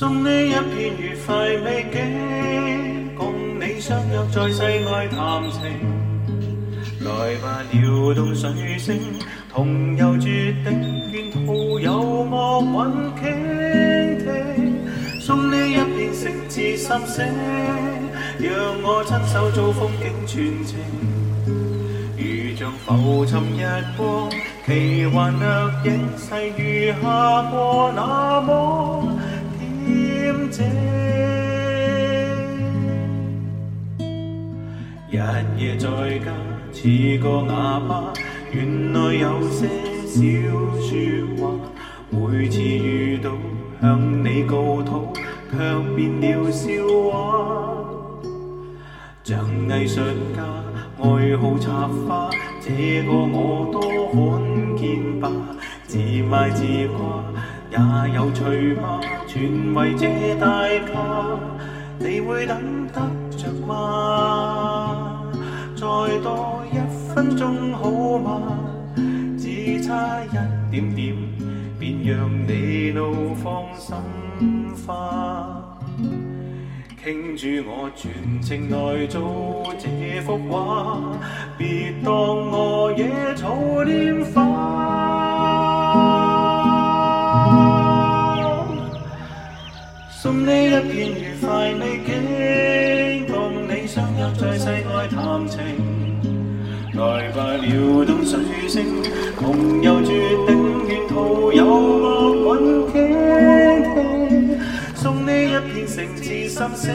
送你一片愉快美景，共你相约在世外谈情。来吧，撩动水声，同游绝顶，沿途有乐韵倾听。送你一片诚挚心声，让我亲手做风景全程。如像浮沉日光，奇幻掠影，细雨下过那么。恬静，日夜在家似个哑巴，原来有些少说话。每次遇到向你告讨，却变了笑话。像艺术家爱好插花，这个我多罕见吧，自卖自夸。也有趣吗？全为这大家，你会等得着吗？再多一分钟好吗？只差一点点，便让你怒放心花。倾注我全情来做这幅画，别当我野草拈花。送你一片愉快美景，共你相约在世外谈情。来吧，撩动水声，共游绝顶，沿途有乐韵。一片诚挚心声，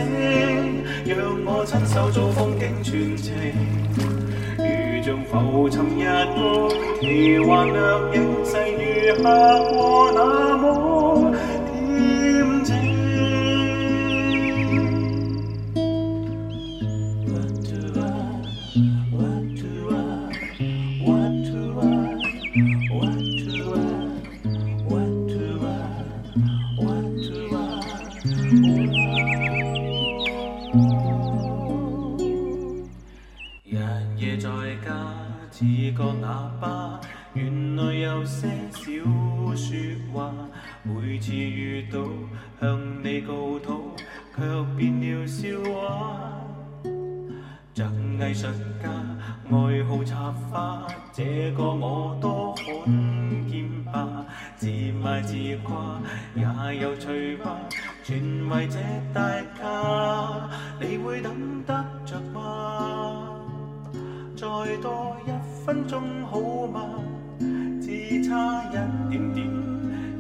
让我亲手做风景全程。如像浮沉日光，奇幻掠影，细如下过那么在家似个哑巴，原来有些少说话。每次遇到向你告讨，却变了笑。话。像艺术家爱好插花，这个我多罕见吧。自卖自夸也有趣吧，全为这大家，你会等得着吗？再多一分钟好吗？只差一点点，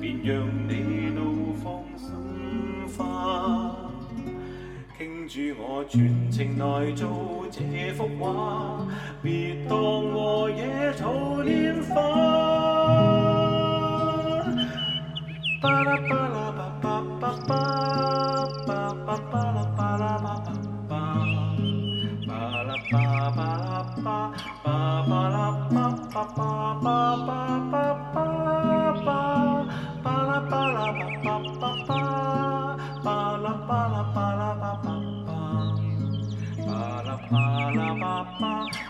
便让你怒放心花。倾注我全情来做这幅画，别当我野草拈花。ba ba